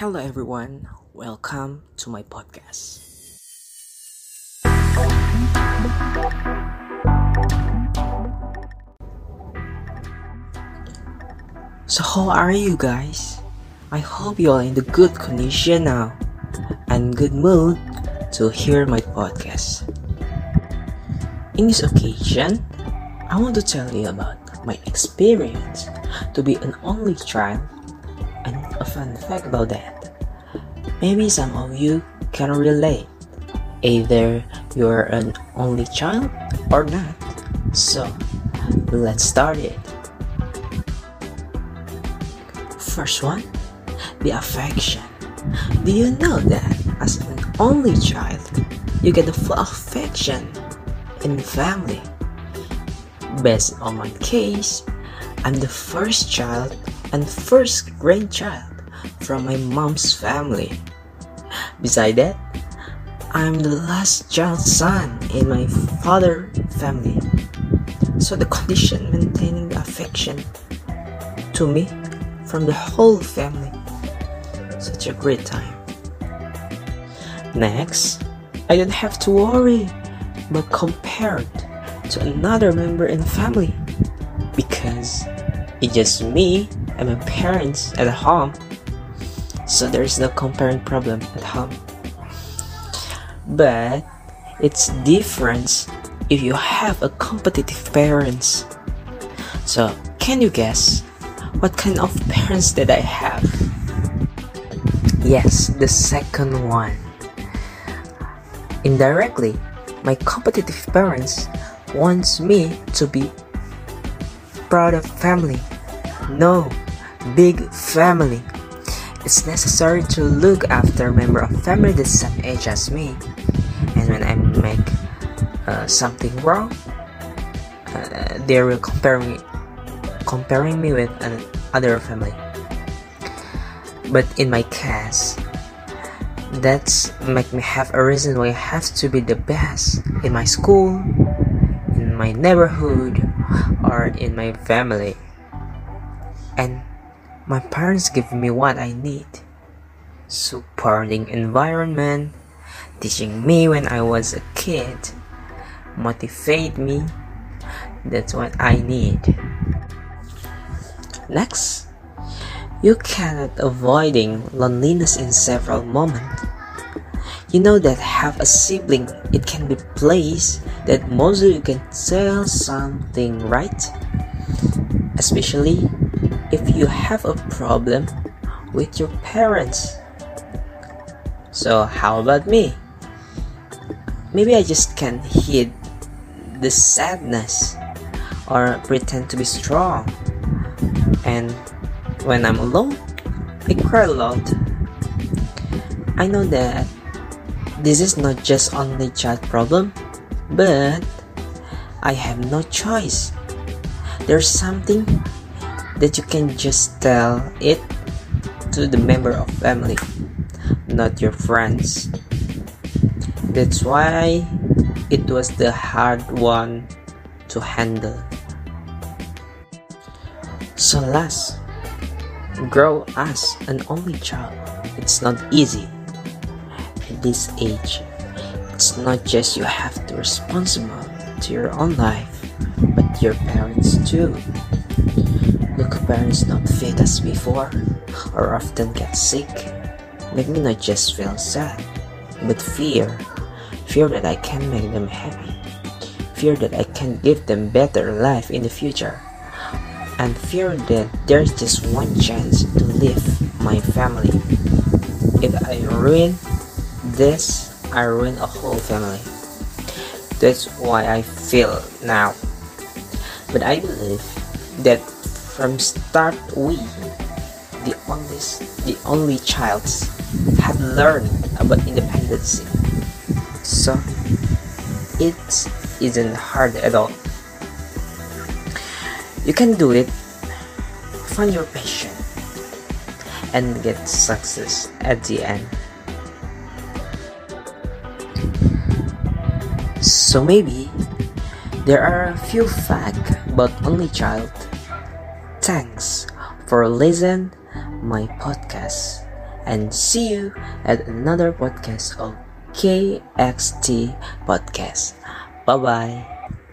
Hello, everyone. Welcome to my podcast. So, how are you guys? I hope you are in the good condition now and good mood to hear my podcast. In this occasion, I want to tell you about my experience to be an only child and a fun fact about that. Maybe some of you can relate. Either you're an only child or not. So, let's start it. First one, the affection. Do you know that as an only child, you get the full affection in the family? Based on my case, I'm the first child and first grandchild from my mom's family. Beside that, I'm the last child son in my father family. So the condition maintaining the affection to me from the whole family. Such a great time. Next, I don't have to worry but compared to another member in the family because it's just me and my parents at home. So there's no comparing problem at home. But it's different if you have a competitive parents. So can you guess what kind of parents that i have? Yes the second one. Indirectly my competitive parents wants me to be proud of family. No big family. It's necessary to look after a member of family the same age as me. And when i make uh, something wrong uh, they will compare me comparing me with another family. But in my case that's make me have a reason why I have to be the best in my school, my neighborhood, or in my family. And my parents give me what I need. Supporting environment, teaching me when I was a kid, motivate me. That's what I need. Next, you cannot avoiding loneliness in several moments. You know that have a sibling, it can be place that most you can tell something right. Especially if you have a problem with your parents. So how about me? Maybe I just can't hide the sadness or pretend to be strong and when I'm alone, I cry a lot. I know that this is not just only child problem, but I have no choice. There's something that you can just tell it to the member of family, not your friends. That's why it was the hard one to handle. So last grow as an only child. It's not easy. This age, it's not just you have to responsible to your own life, but your parents too. Look, parents not fit as before, or often get sick. Make me not just feel sad, but fear. Fear that I can make them happy. Fear that I can give them better life in the future and fear that there's just one chance to live my family. If I ruin this, I ruin a whole family. That's why I feel now. But I believe that from start we, the only the only child, had learned about independence. So it isn't hard at all. You can do it. Find your passion and get success at the end. So maybe there are a few facts about only child. Thanks for listening my podcast and see you at another podcast of KXT Podcast. Bye bye.